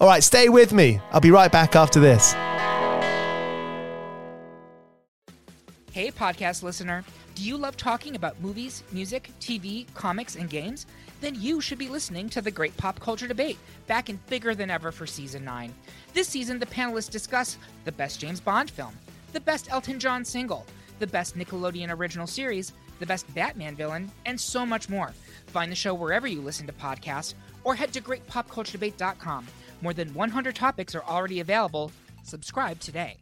All right, stay with me. I'll be right back after this. Hey, podcast listener. Do you love talking about movies, music, TV, comics, and games? Then you should be listening to the Great Pop Culture Debate, back and bigger than ever for season 9. This season, the panelists discuss the best James Bond film, the best Elton John single, the best Nickelodeon original series, the best Batman villain, and so much more. Find the show wherever you listen to podcasts or head to greatpopculturedebate.com. More than 100 topics are already available. Subscribe today.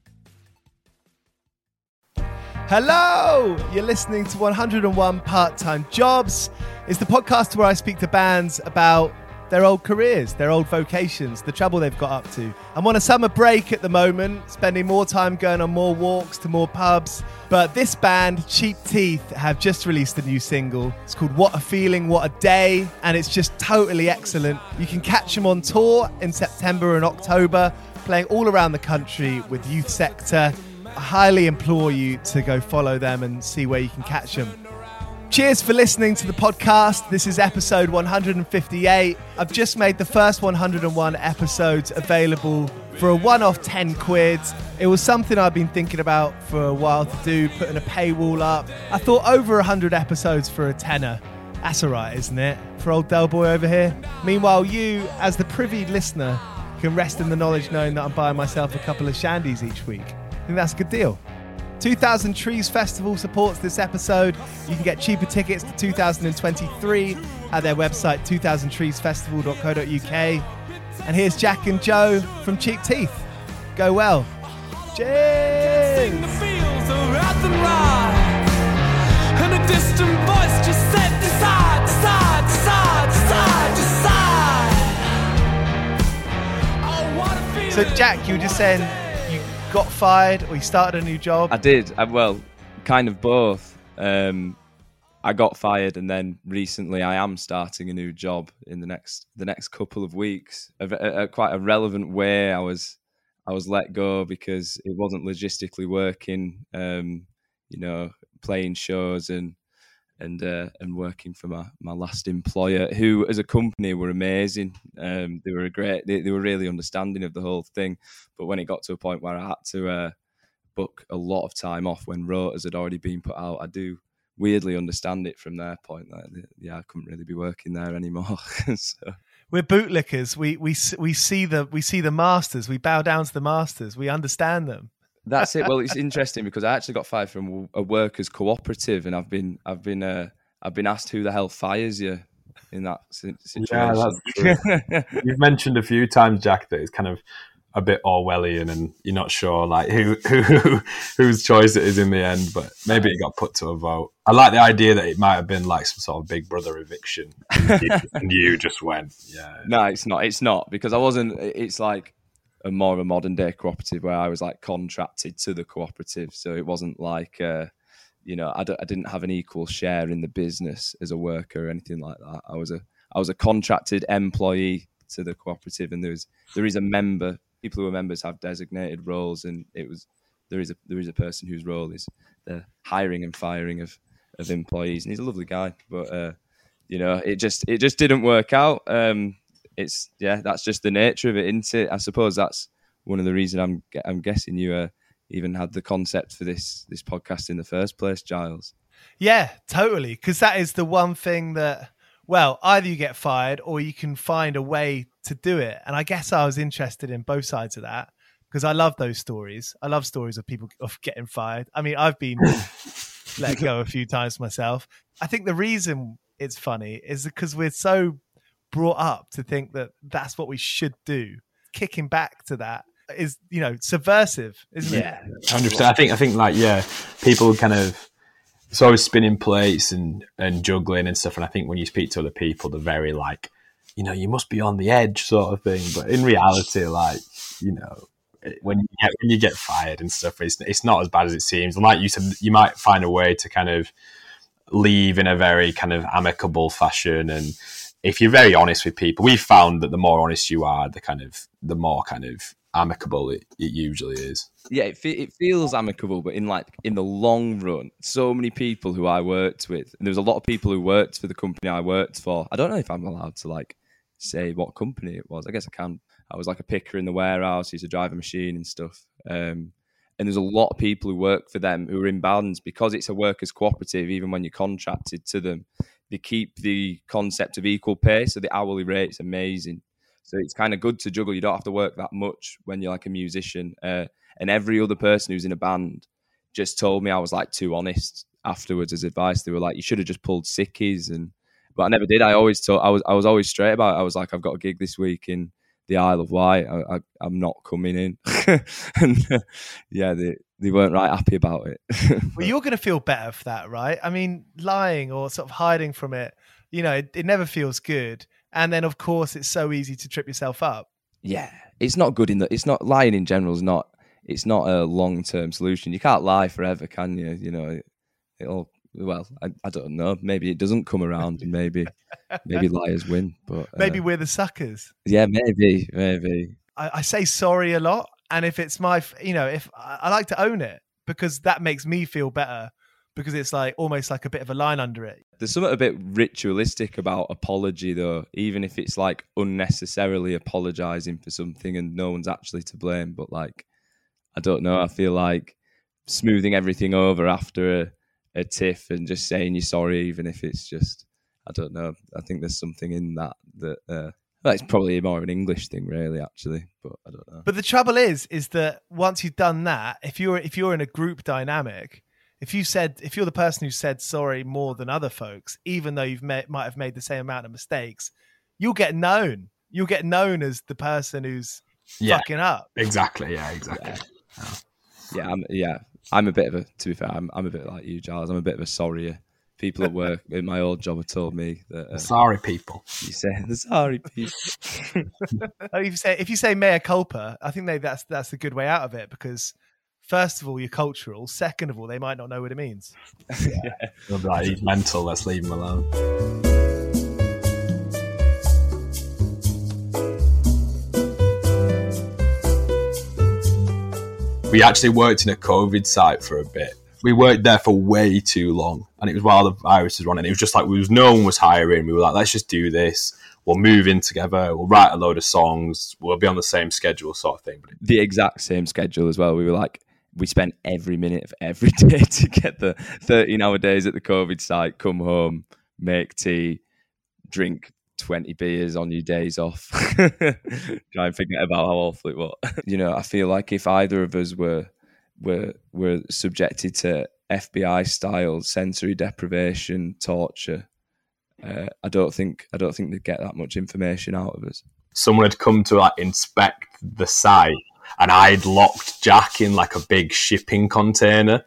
Hello! You're listening to 101 Part Time Jobs. It's the podcast where I speak to bands about their old careers, their old vocations, the trouble they've got up to. I'm on a summer break at the moment, spending more time going on more walks to more pubs. But this band, Cheap Teeth, have just released a new single. It's called What a Feeling, What a Day, and it's just totally excellent. You can catch them on tour in September and October, playing all around the country with Youth Sector. I highly implore you to go follow them and see where you can catch them. Cheers for listening to the podcast. This is episode 158. I've just made the first 101 episodes available for a one off 10 quid. It was something I've been thinking about for a while to do, putting a paywall up. I thought over 100 episodes for a tenner. That's all right, isn't it? For old Del Boy over here. Meanwhile, you, as the privy listener, can rest in the knowledge knowing that I'm buying myself a couple of shandies each week. I think that's a good deal. 2000 Trees Festival supports this episode. You can get cheaper tickets to 2023 at their website 2000treesfestival.co.uk. And here's Jack and Joe from Cheap Teeth. Go well. Cheers! So, Jack, you were just saying got fired or you started a new job. I did. I, well, kind of both. Um, I got fired, and then recently I am starting a new job in the next the next couple of weeks. A, a, a quite a relevant way. I was I was let go because it wasn't logistically working. Um, you know, playing shows and and uh, and working for my, my last employer, who as a company were amazing. Um, they were a great, they, they were really understanding of the whole thing. But when it got to a point where I had to uh, book a lot of time off when rotas had already been put out, I do weirdly understand it from their point. That yeah, I couldn't really be working there anymore. so. We're bootlickers. We we we see the we see the masters. We bow down to the masters. We understand them. That's it. Well, it's interesting because I actually got fired from a workers' cooperative, and I've been I've been uh, I've been asked who the hell fires you in that situation. Yeah, that's true. You've mentioned a few times, Jack, that it's kind of a bit Orwellian, and you're not sure like who who whose choice it is in the end. But maybe it got put to a vote. I like the idea that it might have been like some sort of Big Brother eviction, and you, and you just went, yeah. No, it's not. It's not because I wasn't. It's like a more of a modern day cooperative where I was like contracted to the cooperative, so it wasn't like uh, you know I d- I didn't have an equal share in the business as a worker or anything like that. I was a I was a contracted employee to the cooperative, and there was there is a member. People who are members have designated roles, and it was there is a there is a person whose role is the hiring and firing of of employees, and he's a lovely guy, but. Uh, you know, it just it just didn't work out. Um, it's yeah, that's just the nature of it, isn't it? I suppose that's one of the reasons I'm I'm guessing you uh, even had the concept for this this podcast in the first place, Giles. Yeah, totally. Because that is the one thing that well, either you get fired or you can find a way to do it. And I guess I was interested in both sides of that because I love those stories. I love stories of people of getting fired. I mean, I've been let go a few times myself. I think the reason it's funny is because we're so brought up to think that that's what we should do. Kicking back to that is, you know, subversive, isn't yeah, it? hundred percent. I think I think like yeah, people kind of it's always spinning plates and and juggling and stuff. And I think when you speak to other people, they're very like, you know, you must be on the edge, sort of thing. But in reality, like, you know, when you get when you get fired and stuff, it's it's not as bad as it seems. And like you said, you might find a way to kind of leave in a very kind of amicable fashion and if you're very honest with people, we've found that the more honest you are, the kind of the more kind of amicable it, it usually is. Yeah, it, it feels amicable, but in like in the long run, so many people who I worked with, and there was a lot of people who worked for the company I worked for. I don't know if I'm allowed to like say what company it was. I guess I can. I was like a picker in the warehouse, used to drive a machine and stuff. Um, and there's a lot of people who work for them who are in bands because it's a workers' cooperative. Even when you're contracted to them, they keep the concept of equal pay, so the hourly rate's amazing. So it's kind of good to juggle. You don't have to work that much when you're like a musician. Uh, and every other person who's in a band just told me I was like too honest afterwards as advice. They were like, "You should have just pulled sickies," and but I never did. I always told I was I was always straight about it. I was like, "I've got a gig this week in the Isle of Wight. I, am not coming in." and uh, yeah, they they weren't right happy about it. well, you're going to feel better for that, right? I mean, lying or sort of hiding from it, you know, it, it never feels good. And then, of course, it's so easy to trip yourself up. Yeah, it's not good in that. It's not lying in general is not. It's not a long term solution. You can't lie forever, can you? You know, it'll. Well, I, I don't know. Maybe it doesn't come around, and maybe maybe liars win. But uh, maybe we're the suckers. Yeah, maybe, maybe. I, I say sorry a lot and if it's my you know if i like to own it because that makes me feel better because it's like almost like a bit of a line under it. There's something a bit ritualistic about apology though even if it's like unnecessarily apologizing for something and no one's actually to blame but like i don't know i feel like smoothing everything over after a, a tiff and just saying you're sorry even if it's just i don't know i think there's something in that that uh, that's probably more of an English thing, really, actually. But I don't know. But the trouble is, is that once you've done that, if you're if you're in a group dynamic, if you said if you're the person who said sorry more than other folks, even though you've met, might have made the same amount of mistakes, you'll get known. You'll get known as the person who's yeah, fucking up. Exactly. Yeah. Exactly. Yeah. Yeah. I'm, yeah. I'm a bit of a. To be fair, I'm, I'm a bit like you, Giles. I'm a bit of a sorrier people at work in my old job have told me that uh, sorry people. You say the sorry people. Oh, if you say if you say mea culpa, I think they, that's that's a good way out of it because first of all you're cultural. Second of all, they might not know what it means. yeah. yeah. Right, he's mental. Let's leave him alone. We actually worked in a COVID site for a bit we worked there for way too long, and it was while the virus was running. It was just like we was no one was hiring. We were like, let's just do this. We'll move in together. We'll write a load of songs. We'll be on the same schedule, sort of thing. But the exact same schedule as well. We were like, we spent every minute of every day to get the 13 hour days at the COVID site, come home, make tea, drink 20 beers on your days off, try and forget about how awful it was. you know, I feel like if either of us were were were subjected to FBI style sensory deprivation, torture, uh, I don't think I don't think they'd get that much information out of us. Someone had come to like inspect the site, and I'd locked Jack in like a big shipping container,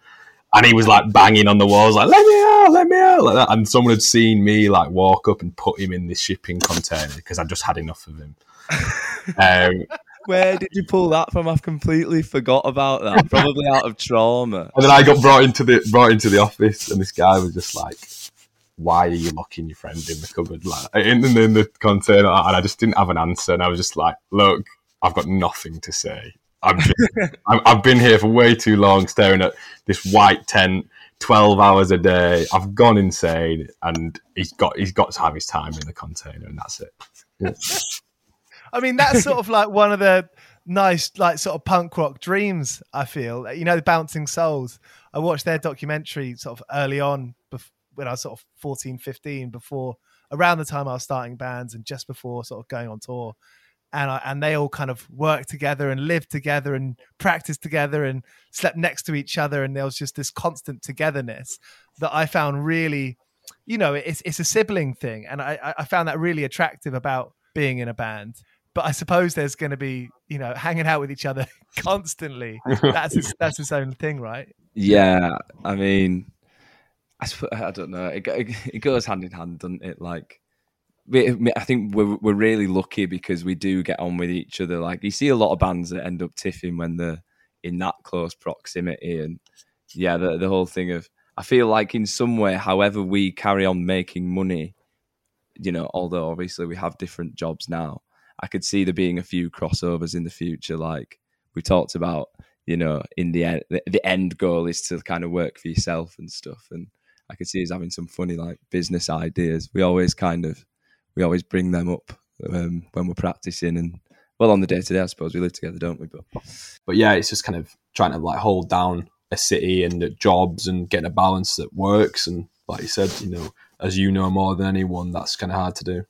and he was like banging on the walls, like "Let me out, let me out!" like that. And someone had seen me like walk up and put him in this shipping container because I just had enough of him. um, where did you pull that from? I've completely forgot about that. Probably out of trauma. And then I got brought into the brought into the office, and this guy was just like, "Why are you locking your friend in the cupboard, like in, in the container?" And I just didn't have an answer, and I was just like, "Look, I've got nothing to say. I'm just, i have been here for way too long, staring at this white tent." 12 hours a day i've gone insane and he's got he's got to have his time in the container and that's it yeah. I mean, that's sort of like one of the nice, like, sort of punk rock dreams. I feel, you know, the Bouncing Souls. I watched their documentary sort of early on bef- when I was sort of 14, 15, before around the time I was starting bands and just before sort of going on tour. And I, and they all kind of worked together and lived together and practiced together and slept next to each other. And there was just this constant togetherness that I found really, you know, it's it's a sibling thing, and I I found that really attractive about being in a band but I suppose there's going to be, you know, hanging out with each other constantly. That's its, that's its own thing, right? Yeah, I mean, I, I don't know. It, it goes hand in hand, doesn't it? Like, I think we're we're really lucky because we do get on with each other. Like, you see a lot of bands that end up tiffing when they're in that close proximity, and yeah, the the whole thing of I feel like in some way, however we carry on making money, you know, although obviously we have different jobs now, I could see there being a few crossovers in the future. Like we talked about, you know, in the end, the, end goal is to kind of work for yourself and stuff. And I could see us having some funny like business ideas. We always kind of, we always bring them up um, when we're practicing and well on the day to day. I suppose we live together, don't we? But but yeah, it's just kind of trying to like hold down a city and jobs and getting a balance that works. And like you said, you know, as you know more than anyone, that's kind of hard to do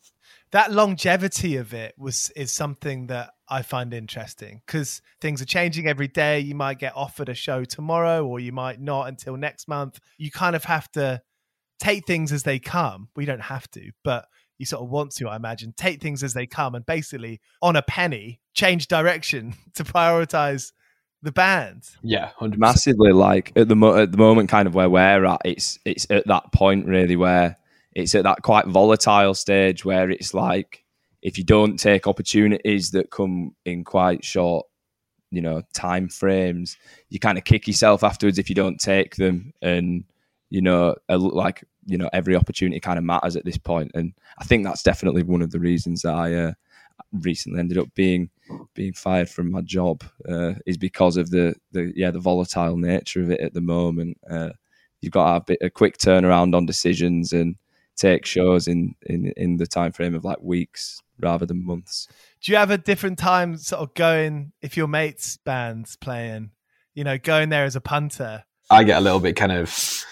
that longevity of it was is something that I find interesting because things are changing every day. You might get offered a show tomorrow, or you might not until next month. You kind of have to take things as they come. We don't have to, but you sort of want to, I imagine, take things as they come and basically on a penny change direction to prioritize the band. Yeah, 100%. massively. Like at the mo- at the moment, kind of where we're at, it's it's at that point really where it's at that quite volatile stage where it's like if you don't take opportunities that come in quite short you know time frames you kind of kick yourself afterwards if you don't take them. And you know like you know every opportunity kind of matters at this point. And i think that's definitely one of the reasons that i uh, recently ended up being being fired from my job uh, is because of the the yeah the volatile nature of it at the moment. Uh, you've got to have a, bit, a quick turnaround on decisions and take shows in in in the time frame of like weeks rather than months. Do you have a different time sort of going if your mates band's playing, you know, going there as a punter? I get a little bit kind of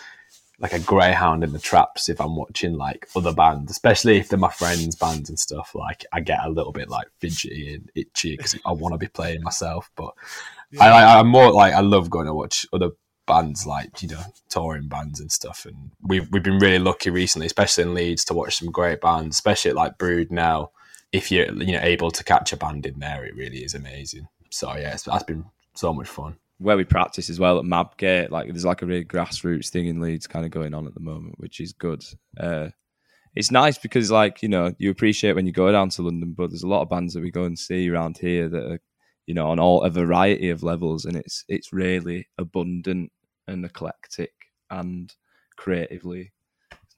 like a greyhound in the traps if I'm watching like other bands, especially if they're my friends' bands and stuff. Like I get a little bit like fidgety and itchy because I want to be playing myself. But yeah. I, I'm more like I love going to watch other bands like you know touring bands and stuff. And we've we've been really lucky recently especially in Leeds to watch some great bands especially like Brudenell. If you're you know able to catch a band in there it really is amazing. So yeah that's been so much fun. Where we practice as well at Mabgate like there's like a really grassroots thing in Leeds kind of going on at the moment which is good. Uh, it's nice because like you know you appreciate when you go down to London but there's a lot of bands that we go and see around here that are you know on all a variety of levels and it's it's really abundant and eclectic and creatively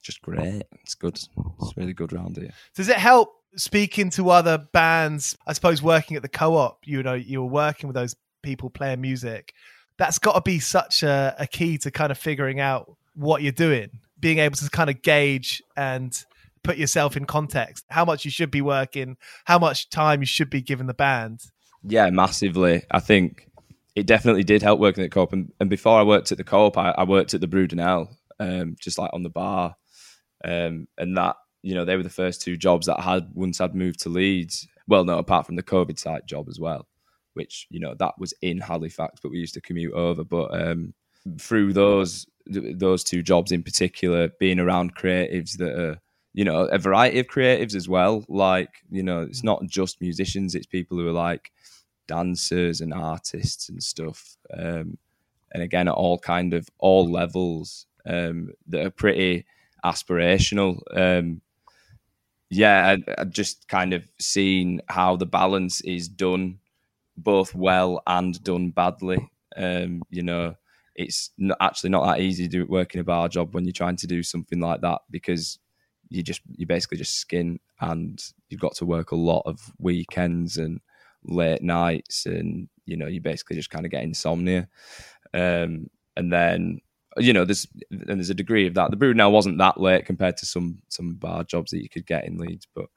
just great. It's good. It's really good round here. Does it help speaking to other bands? I suppose working at the co-op, you know, you were working with those people playing music. that's got to be such a, a key to kind of figuring out what you're doing, being able to kind of gauge and put yourself in context, how much you should be working, how much time you should be giving the band. Yeah, massively. I think it definitely did help working at co-op. And, and before I worked at the co-op, I, I worked at the Brudenell, um, just like on the bar. Um, and that, you know, they were the first two jobs that I had once I'd moved to Leeds. Well, no, apart from the COVID site job as well, which, you know, that was in Halifax, but we used to commute over. But um, through those those two jobs in particular, being around creatives that are, you know, a variety of creatives as well. Like, you know, it's not just musicians, it's people who are like dancers and artists and stuff. Um, and again, at all kind of all levels um, that are pretty aspirational. Um, yeah, I, I just kind of seen how the balance is done both well and done badly. Um, you know, it's not, actually not that easy to do working a bar job when you're trying to do something like that because you just you basically just skin and you've got to work a lot of weekends and late nights and you know you basically just kind of get insomnia. Um, and then you know there's and there's a degree of that. The Brudenell wasn't that late compared to some some bar jobs that you could get in leeds but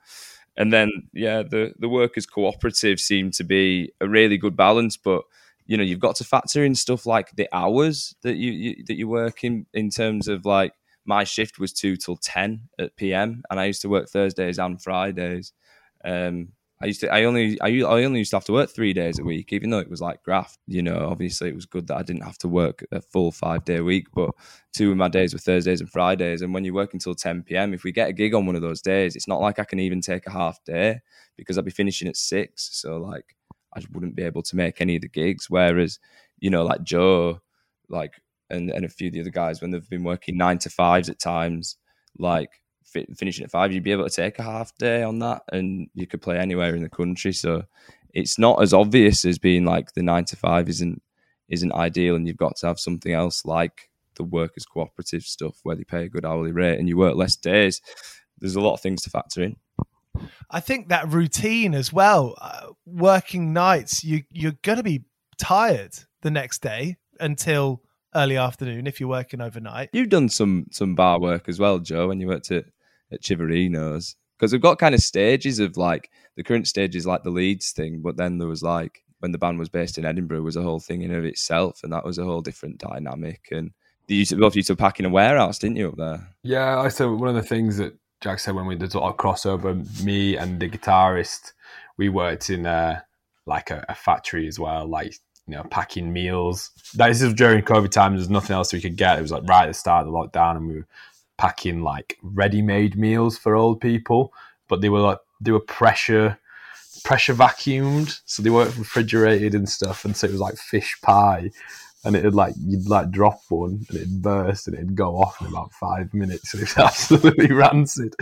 and then yeah the the workers cooperative seemed to be a really good balance but you know you've got to factor in stuff like the hours that you, you that you work in in terms of like my shift was 2 till 10 at pm and i used to work thursdays and fridays. Um, I used to, I only, I, I only used to have to work three days a week, even though it was like graft. You know, obviously it was good that I didn't have to work a full five day week, but two of my days were Thursdays and Fridays. And when you work until 10 p.m., if we get a gig on one of those days, it's not like I can even take a half day because I'll be finishing at six. So like, I wouldn't be able to make any of the gigs. Whereas, you know, like Joe, like, and, and a few of the other guys, when they've been working nine to fives at times, like finishing at five, you'd be able to take a half day on that, and you could play anywhere in the country. So it's not as obvious as being like the nine to five isn't isn't ideal, and you've got to have something else like the workers cooperative stuff where they pay a good hourly rate and you work less days. There's a lot of things to factor in. I think that routine as well, uh, working nights, you you're going to be tired the next day until early afternoon if you're working overnight. You've done some some bar work as well, Joe, when you worked at at Civerinos because we've got kind of stages of like the current stage is like the Leeds thing, but then there was like when the band was based in Edinburgh was a whole thing in of itself, and that was a whole different dynamic. And you used to, both used to pack in a warehouse, didn't you, up there? Yeah, I said one of the things that Jack said when we did sort crossover, me and the guitarist, we worked in a, like a, a factory as well, like you know, packing meals. This is during COVID times. There's nothing else we could get. It was like right at the start of the lockdown, and we were packing like ready-made meals for old people, but they were like they were pressure pressure vacuumed, so they weren't refrigerated and stuff, and so it was like fish pie and it'd like you'd like drop one and it'd burst and it'd go off in about five minutes and it's absolutely rancid.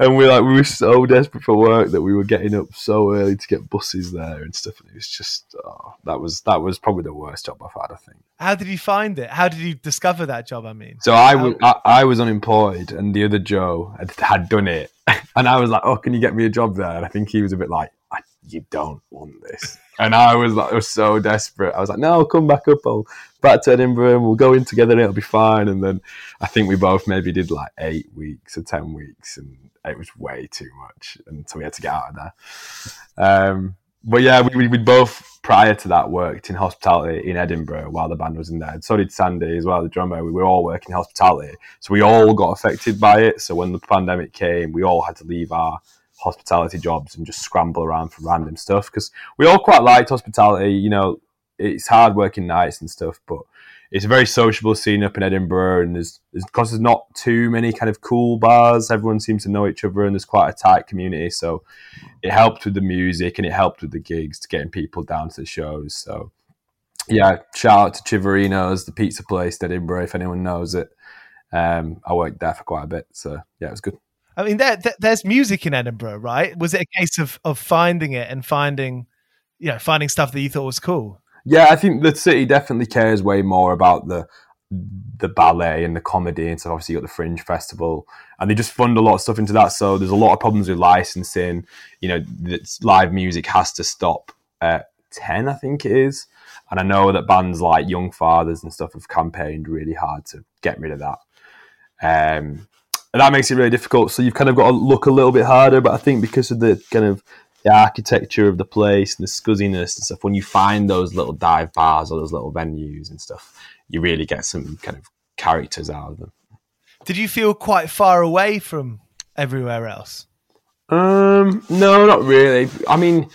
And we like we were so desperate for work that we were getting up so early to get buses there and stuff. And it was just oh, that was that was probably the worst job I've had. I think. How did you find it? How did you discover that job? I mean, so I, w- I, I was unemployed and the other Joe had, had done it, and I was like, "Oh, can you get me a job there?" And I think he was a bit like, "You don't want this." And I was like, I was so desperate. I was like, no, I'll come back up. I'll back to Edinburgh and we'll go in together and it'll be fine. And then I think we both maybe did like eight weeks or 10 weeks and it was way too much. And so we had to get out of there. Um, but yeah, we, we both, prior to that, worked in hospitality in Edinburgh while the band was in there. So did Sandy as well, the drummer. We were all working in hospitality. So we all got affected by it. So when the pandemic came, we all had to leave our hospitality jobs and just scramble around for random stuff because we all quite liked hospitality. You know, it's hard working nights and stuff, but it's a very sociable scene up in Edinburgh, and there's because there's, there's not too many kind of cool bars. Everyone seems to know each other, and there's quite a tight community. So it helped with the music and it helped with the gigs to getting people down to the shows. So yeah, shout out to Civerinos, the pizza place in Edinburgh, if anyone knows it. Um, I worked there for quite a bit, so yeah, it was good. I mean, there, there, there's music in Edinburgh, right? Was it a case of of finding it and finding, you know, finding stuff that you thought was cool? Yeah, I think the city definitely cares way more about the the ballet and the comedy and so obviously you got the fringe festival and they just fund a lot of stuff into that so there's a lot of problems with licensing you know live music has to stop at ten, I think it is. And I know that bands like Young Fathers and stuff have campaigned really hard to get rid of that. Um, and that makes it really difficult. So you've kind of got to look a little bit harder. But I think because of the kind of the architecture of the place and the scuzziness and stuff, when you find those little dive bars or those little venues and stuff, you really get some kind of characters out of them. Did you feel quite far away from everywhere else? Um, no, not really. I mean,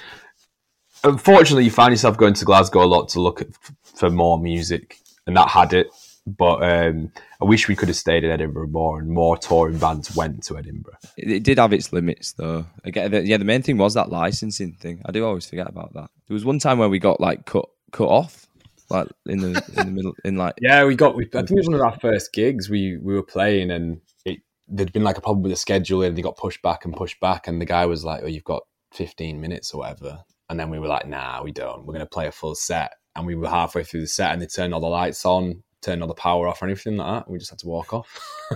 unfortunately, you find yourself going to Glasgow a lot to look at, for more music, and that had it. But um, I wish we could have stayed in Edinburgh more, and more touring bands went to Edinburgh. It, it did have its limits, though. Again, the, yeah, the main thing was that licensing thing. I do always forget about that. There was one time where we got like cut cut off, like in the in the middle, in like Yeah, we got. We, I think it was one of our first gigs. We we were playing, and it there'd been like a problem with the schedule, and they got pushed back and pushed back, and the guy was like, "Oh, you've got 15 minutes or whatever," and then we were like, "Nah, we don't. We're going to play a full set." And we were halfway through the set, and they turned all the lights on, turned all the power off, or anything like that. We just had to walk off.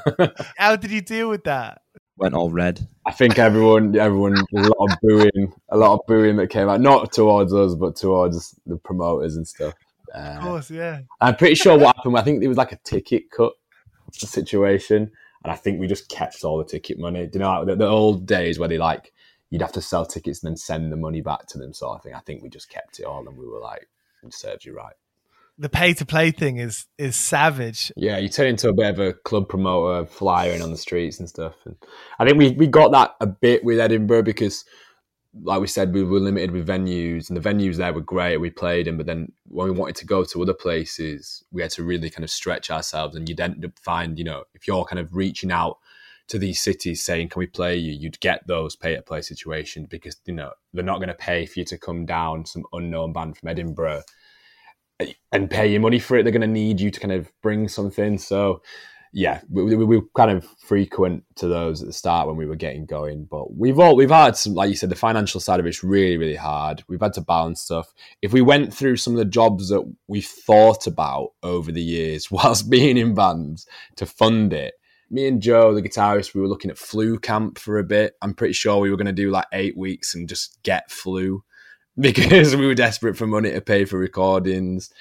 How did you deal with that? went all red. I think everyone, everyone, a lot of booing, a lot of booing that came out, not towards us, but towards the promoters and stuff. Uh, Of course, yeah. I'm pretty sure what happened. I think it was like a ticket cut situation, and I think we just kept all the ticket money. Do you know the, the old days where they like you'd have to sell tickets and then send the money back to them, sort of thing. I think we just kept it all, and we were like, "It serves you right." The pay to play thing is is savage. Yeah, you turn into a bit of a club promoter, flying on the streets and stuff. And I think we, we got that a bit with Edinburgh because, like we said, we were limited with venues, and the venues there were great. We played in, but then when we wanted to go to other places, we had to really kind of stretch ourselves. And you'd end up find, you know, if you're kind of reaching out to these cities saying, "Can we play you?" You'd get those pay to play situations because you know they're not going to pay for you to come down some unknown band from Edinburgh and pay you money for it. They're going to need you to kind of bring something. So, yeah, we, we, we, were kind of frequent to those at the start when we were getting going. But we've all we've had some, like you said, the financial side of it's really really hard. We've had to balance stuff. If we went through some of the jobs that we thought about over the years whilst being in bands to fund it. Me and Joe, the guitarist, we were looking at flu camp for a bit. I'm pretty sure we were going to do like eight weeks and just get flu because we were desperate for money to pay for recordings.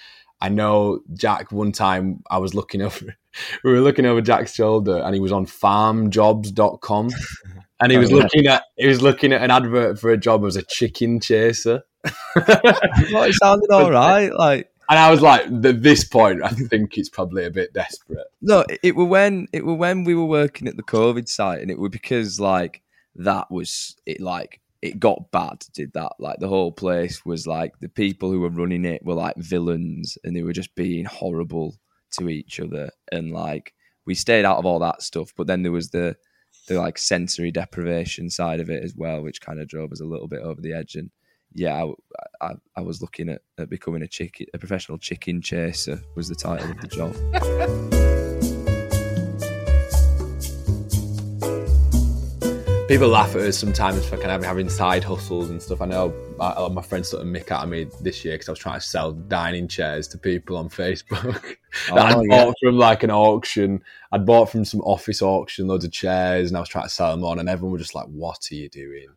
I know Jack one time I was looking over we were looking over Jack's shoulder and he was on farmjobs.com and he oh, was looking at he was looking at an advert for a job as a chicken chaser. Well, it sounded all right. Like And I was like, at this point, I think it's probably a bit desperate. no, it were when it were when we were working at the COVID site, and it were because like that was it. Like it got bad. Did that like the whole place was like the people who were running it were like villains, and they were just being horrible to each other, and like we stayed out of all that stuff. But then there was the the like sensory deprivation side of it as well, which kind of drove us a little bit over the edge. And yeah, I, I, I was looking at, at becoming a chicken, a professional chicken chaser was the title of the job. People laugh at us sometimes for kind of having side hustles and stuff. I know my, a lot of my friends sort of mick out of me this year because I was trying to sell dining chairs to people on Facebook that I'd Oh, bought from like an auction. I'd bought from some office auction loads of chairs and I was trying to sell them on, and everyone was just like, "What are you doing?"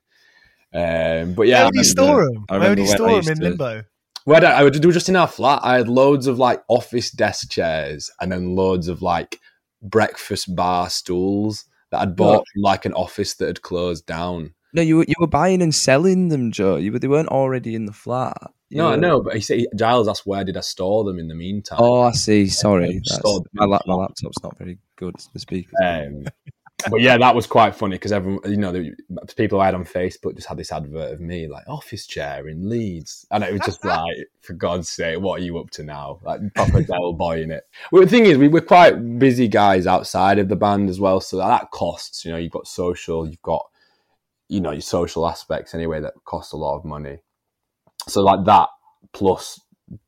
Um, but yeah, Where I would you remember- store them? I Where would you remember when I store them in to- limbo? Well, I, I would do just in our flat. I had loads of like office desk chairs and then loads of like breakfast bar stools that I'd bought from like an office that had closed down. No, you were you were buying and selling them, Joe. You were, they weren't already in the flat. No, I know, but he said Giles asked where did I store them in the meantime. Oh, I see. Sorry, my, lap, my laptop's not very good. The speakers. Um, but yeah, that was quite funny because everyone, you know, the people I had on Facebook just had this advert of me like office chair in Leeds, and it was just like, for God's sake, what are you up to now? Like proper Del Boy in it. Well, the thing is, we were quite busy guys outside of the band as well, so that costs. You know, you've got social, you've got, you know, your social aspects anyway that cost a lot of money. So like that plus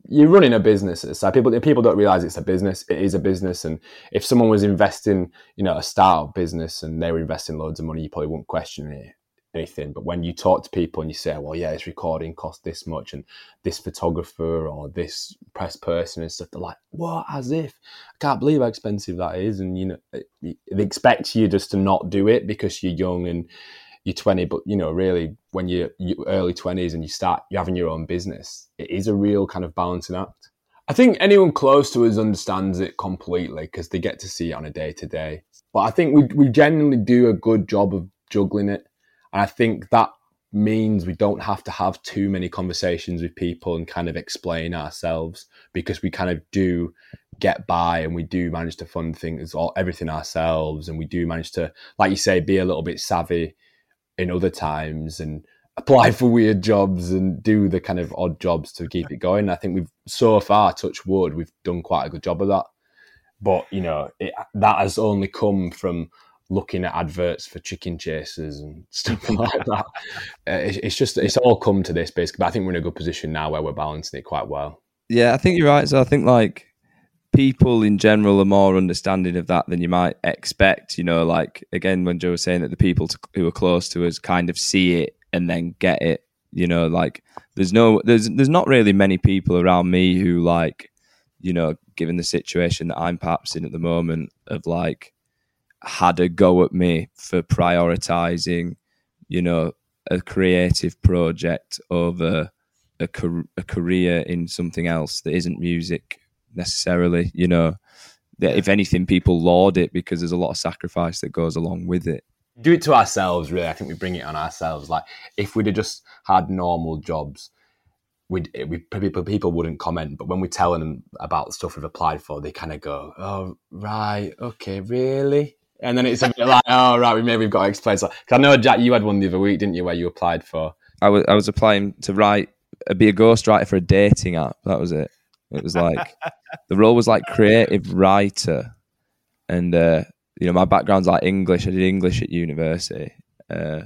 you're running a business So. People people don't realize it's a business. It is a business, and if someone was investing, you know, a startup business and they were investing loads of money, you probably wouldn't question it, anything. But when you talk to people and you say, "Well, yeah, this recording cost this much," and this photographer or this press person and stuff, they're like, "What? As if I can't believe how expensive that is," and you know, they expect you just to not do it because you're young and you're 20, but you know, really, when you're, you early 20s and you start you having your own business, it is a real kind of balancing act. I think anyone close to us understands it completely because they get to see it on a day to day. But I think we we genuinely do a good job of juggling it, and I think that means we don't have to have too many conversations with people and kind of explain ourselves because we kind of do get by and we do manage to fund things all everything ourselves and we do manage to like you say be a little bit savvy in other times and apply for weird jobs and do the kind of odd jobs to keep it going. I think we've so far, touch wood, we've done quite a good job of that. But you know, it, that has only come from looking at adverts for chicken chasers and stuff like that. Uh, it, it's just it's all come to this basically. But I think we're in a good position now where we're balancing it quite well. Yeah, I think you're right. So I think like people in general are more understanding of that than you might expect. You know, like again, when Joe was saying that the people to, who are close to us kind of see it and then get it. You know, like there's no there's there's not really many people around me who like, you know, given the situation that I'm perhaps in at the moment, of like had a go at me for prioritizing, you know, a creative project over a, a career in something else that isn't music necessarily. You know, that if anything, people laud it because there's a lot of sacrifice that goes along with it do it to ourselves. Really, I think we bring it on ourselves. Like if we'd have just had normal jobs, we'd we people people wouldn't comment. But when we're telling them about the stuff we've applied for, they kind of go, "Oh right, okay, really." And then it's a bit like, "Oh right, we maybe we've got to explain." So, cause I know Jack, you had one the other week, didn't you, where you applied for? I was I was applying to write, be a ghostwriter for a dating app. That was it. It was like the role was like creative writer, and uh, you know, my background's like English. I did English at university. Uh,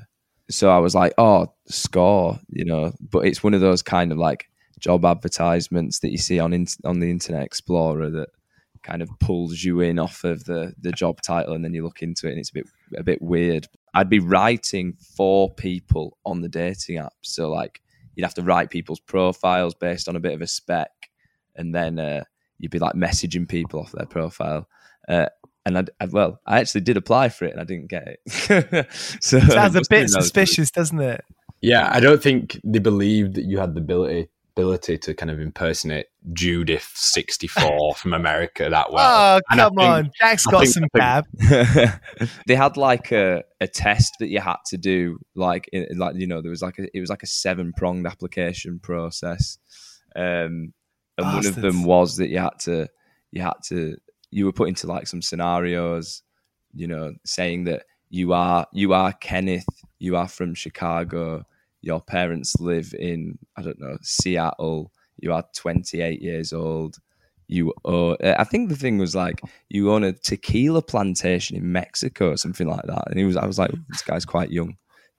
so I was like, oh, score, you know. But it's one of those kind of like job advertisements that you see on in, on the Internet Explorer that kind of pulls you in off of the the job title, and then you look into it, and it's a bit a bit weird. I'd be writing for people on the dating app, so like you'd have to write people's profiles based on a bit of a spec, and then uh, you'd be like messaging people off their profile. Uh, and I, I, well, I actually did apply for it and I didn't get it. so sounds a bit suspicious, doesn't it? Yeah, I don't think they believed that you had the ability ability to kind of impersonate Judith sixty four from America that well. Oh and come think, on, Jack's got some cab. they had like a, a test that you had to do, like in, like you know there was like a, it was like a seven pronged application process, um, and Bastards. one of them was that you had to you had to you were put into like some scenarios, you know, saying that you are you are Kenneth, you are from Chicago, your parents live in I don't know Seattle, you are 28 years old, you own. I think the thing was like you own a tequila plantation in Mexico or something like that, and he was I was like this guy's quite young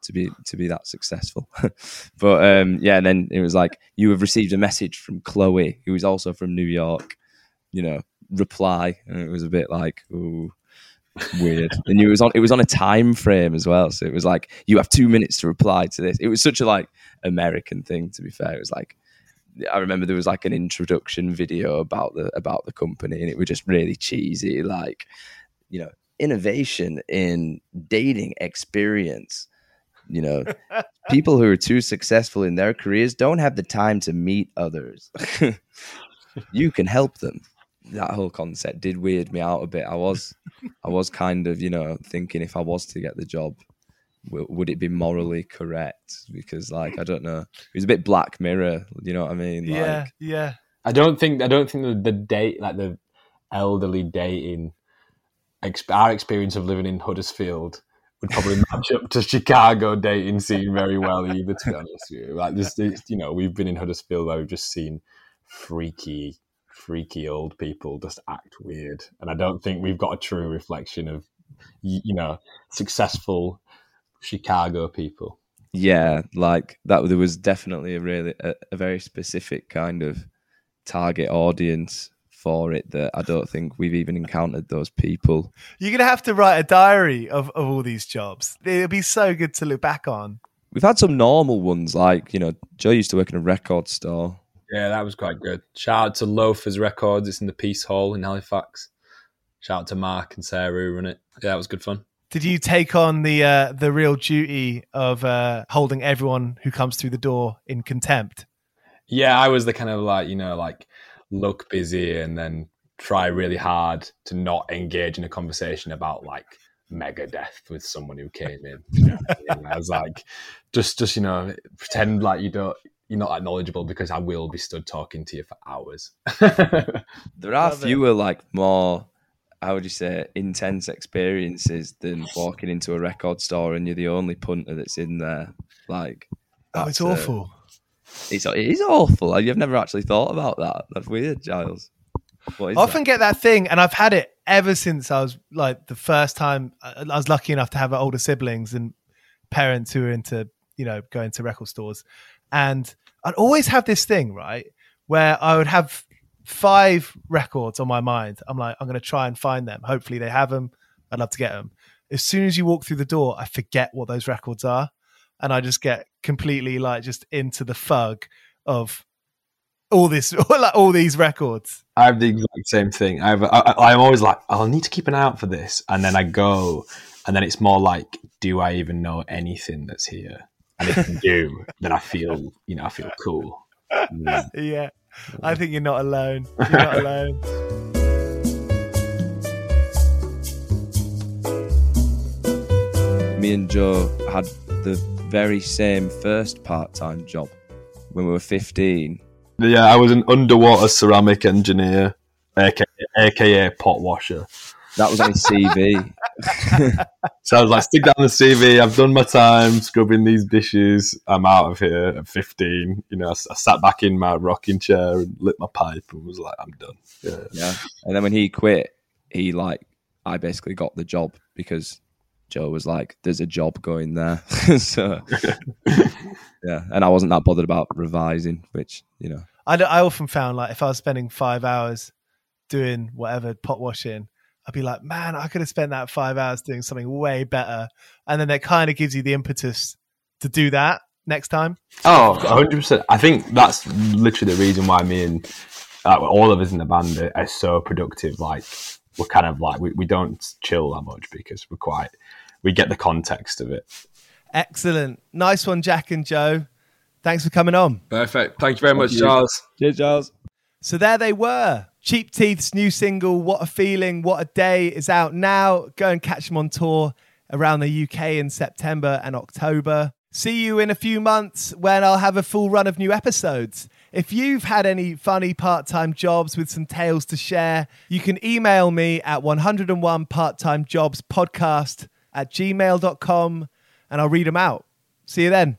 to be to be that successful. but um, yeah, and then it was like you have received a message from Chloe, who is also from New York. You know, reply, and it was a bit like, ooh, weird. and it was on it was on a time frame as well, so it was like you have two minutes to reply to this. It was such a like American thing. To be fair, it was like I remember there was like an introduction video about the about the company, and it was just really cheesy, like you know, innovation in dating experience. You know, people who are too successful in their careers don't have the time to meet others. you can help them that whole concept did weird me out a bit. I was, I was kind of, you know, thinking if I was to get the job, w- would it be morally correct? Because, like, I don't know, it was a bit Black Mirror. You know what I mean? Yeah, like, yeah. I don't think I don't think the, the date like the elderly dating our experience of living in Huddersfield would probably match up to Chicago dating scene very well either. To be honest with you, like this, you know, we've been in Huddersfield where we've just seen freaky freaky old people just act weird. And I don't think we've got a true reflection of, you know, successful Chicago people. Yeah, like that. There was definitely a really a, a very specific kind of target audience for it that I don't think we've even encountered those people. You're gonna have to write a diary of, of all these jobs. It'll be so good to look back on. We've had some normal ones, like you know, Joe used to work in a record store. Yeah, that was quite good. Shout out to Loafers Records. It's in the Piece Hall in Halifax. Shout out to Mark and Sarah who run it. Yeah, that was good fun. Did you take on the uh, the real duty of uh, holding everyone who comes through the door in contempt? Yeah, I was the kind of like you know like look busy and then try really hard to not engage in a conversation about like Megadeth with someone who came in. You know, I was like, just just you know, pretend like you don't you're not that knowledgeable because I will be stood talking to you for hours. there are fewer like more how would you say intense experiences than walking into a record store and you're the only punter that's in there. Like Oh, that's, it's uh, awful. It's it is awful. You've never actually thought about that. That's weird, Giles. I often that? get that thing, and I've had it ever since I was like the first time I I was lucky enough to have older siblings and parents who are into you know going to record stores, and I'd always have this thing right where I would have five records on my mind. I'm like, I'm going to try and find them. Hopefully, they have them. I'd love to get them. As soon as you walk through the door, I forget what those records are, and I just get completely like just into the fug of all this, like all these records. I have the exact same thing. I've, I, I- I'm always like, I'll need to keep an eye out for this, and then I go, and then it's more like, do I even know anything that's here? And if I do, then I feel, you know, I feel cool. Mm. Yeah. I think you're not alone. You're not alone. me and Joe had the very same first part-time job when we were 15. Yeah, I was an underwater ceramic engineer, aka, AKA pot washer. That was my CV. So I was like, stick on the CV. I've done my time scrubbing these dishes. I'm out of here at 15. You know, I sat back in my rocking chair and lit my pipe and was like, I'm done. Yeah. yeah. And then when he quit, he like I basically got the job because Joe was like, "There's a job going there." so yeah, and I wasn't that bothered about revising, which you know. I, I often found like if I was spending five hours doing whatever pot washing, I'd be like, man, I could have spent that five hours doing something way better. And then that kind of gives you the impetus to do that next time. Oh, 100%. I think that's literally the reason why me and uh, all of us in the band are, are so productive. Like, we're kind of like, we, we don't chill that much because we're quite, we get the context of it. Excellent. Nice one, Jack and Joe. Thanks for coming on. Perfect. Thank you very much, you. Charles. Cheers, Charles. So there they were. Cheap Teeth's new single, What a Feeling, What a Day, is out now. Go and catch them on tour around the UK in September and October. See you in a few months when I'll have a full run of new episodes. If you've had any funny part time jobs with some tales to share, you can email me at 101 part time jobs podcast at gmail.com and I'll read them out. See you then.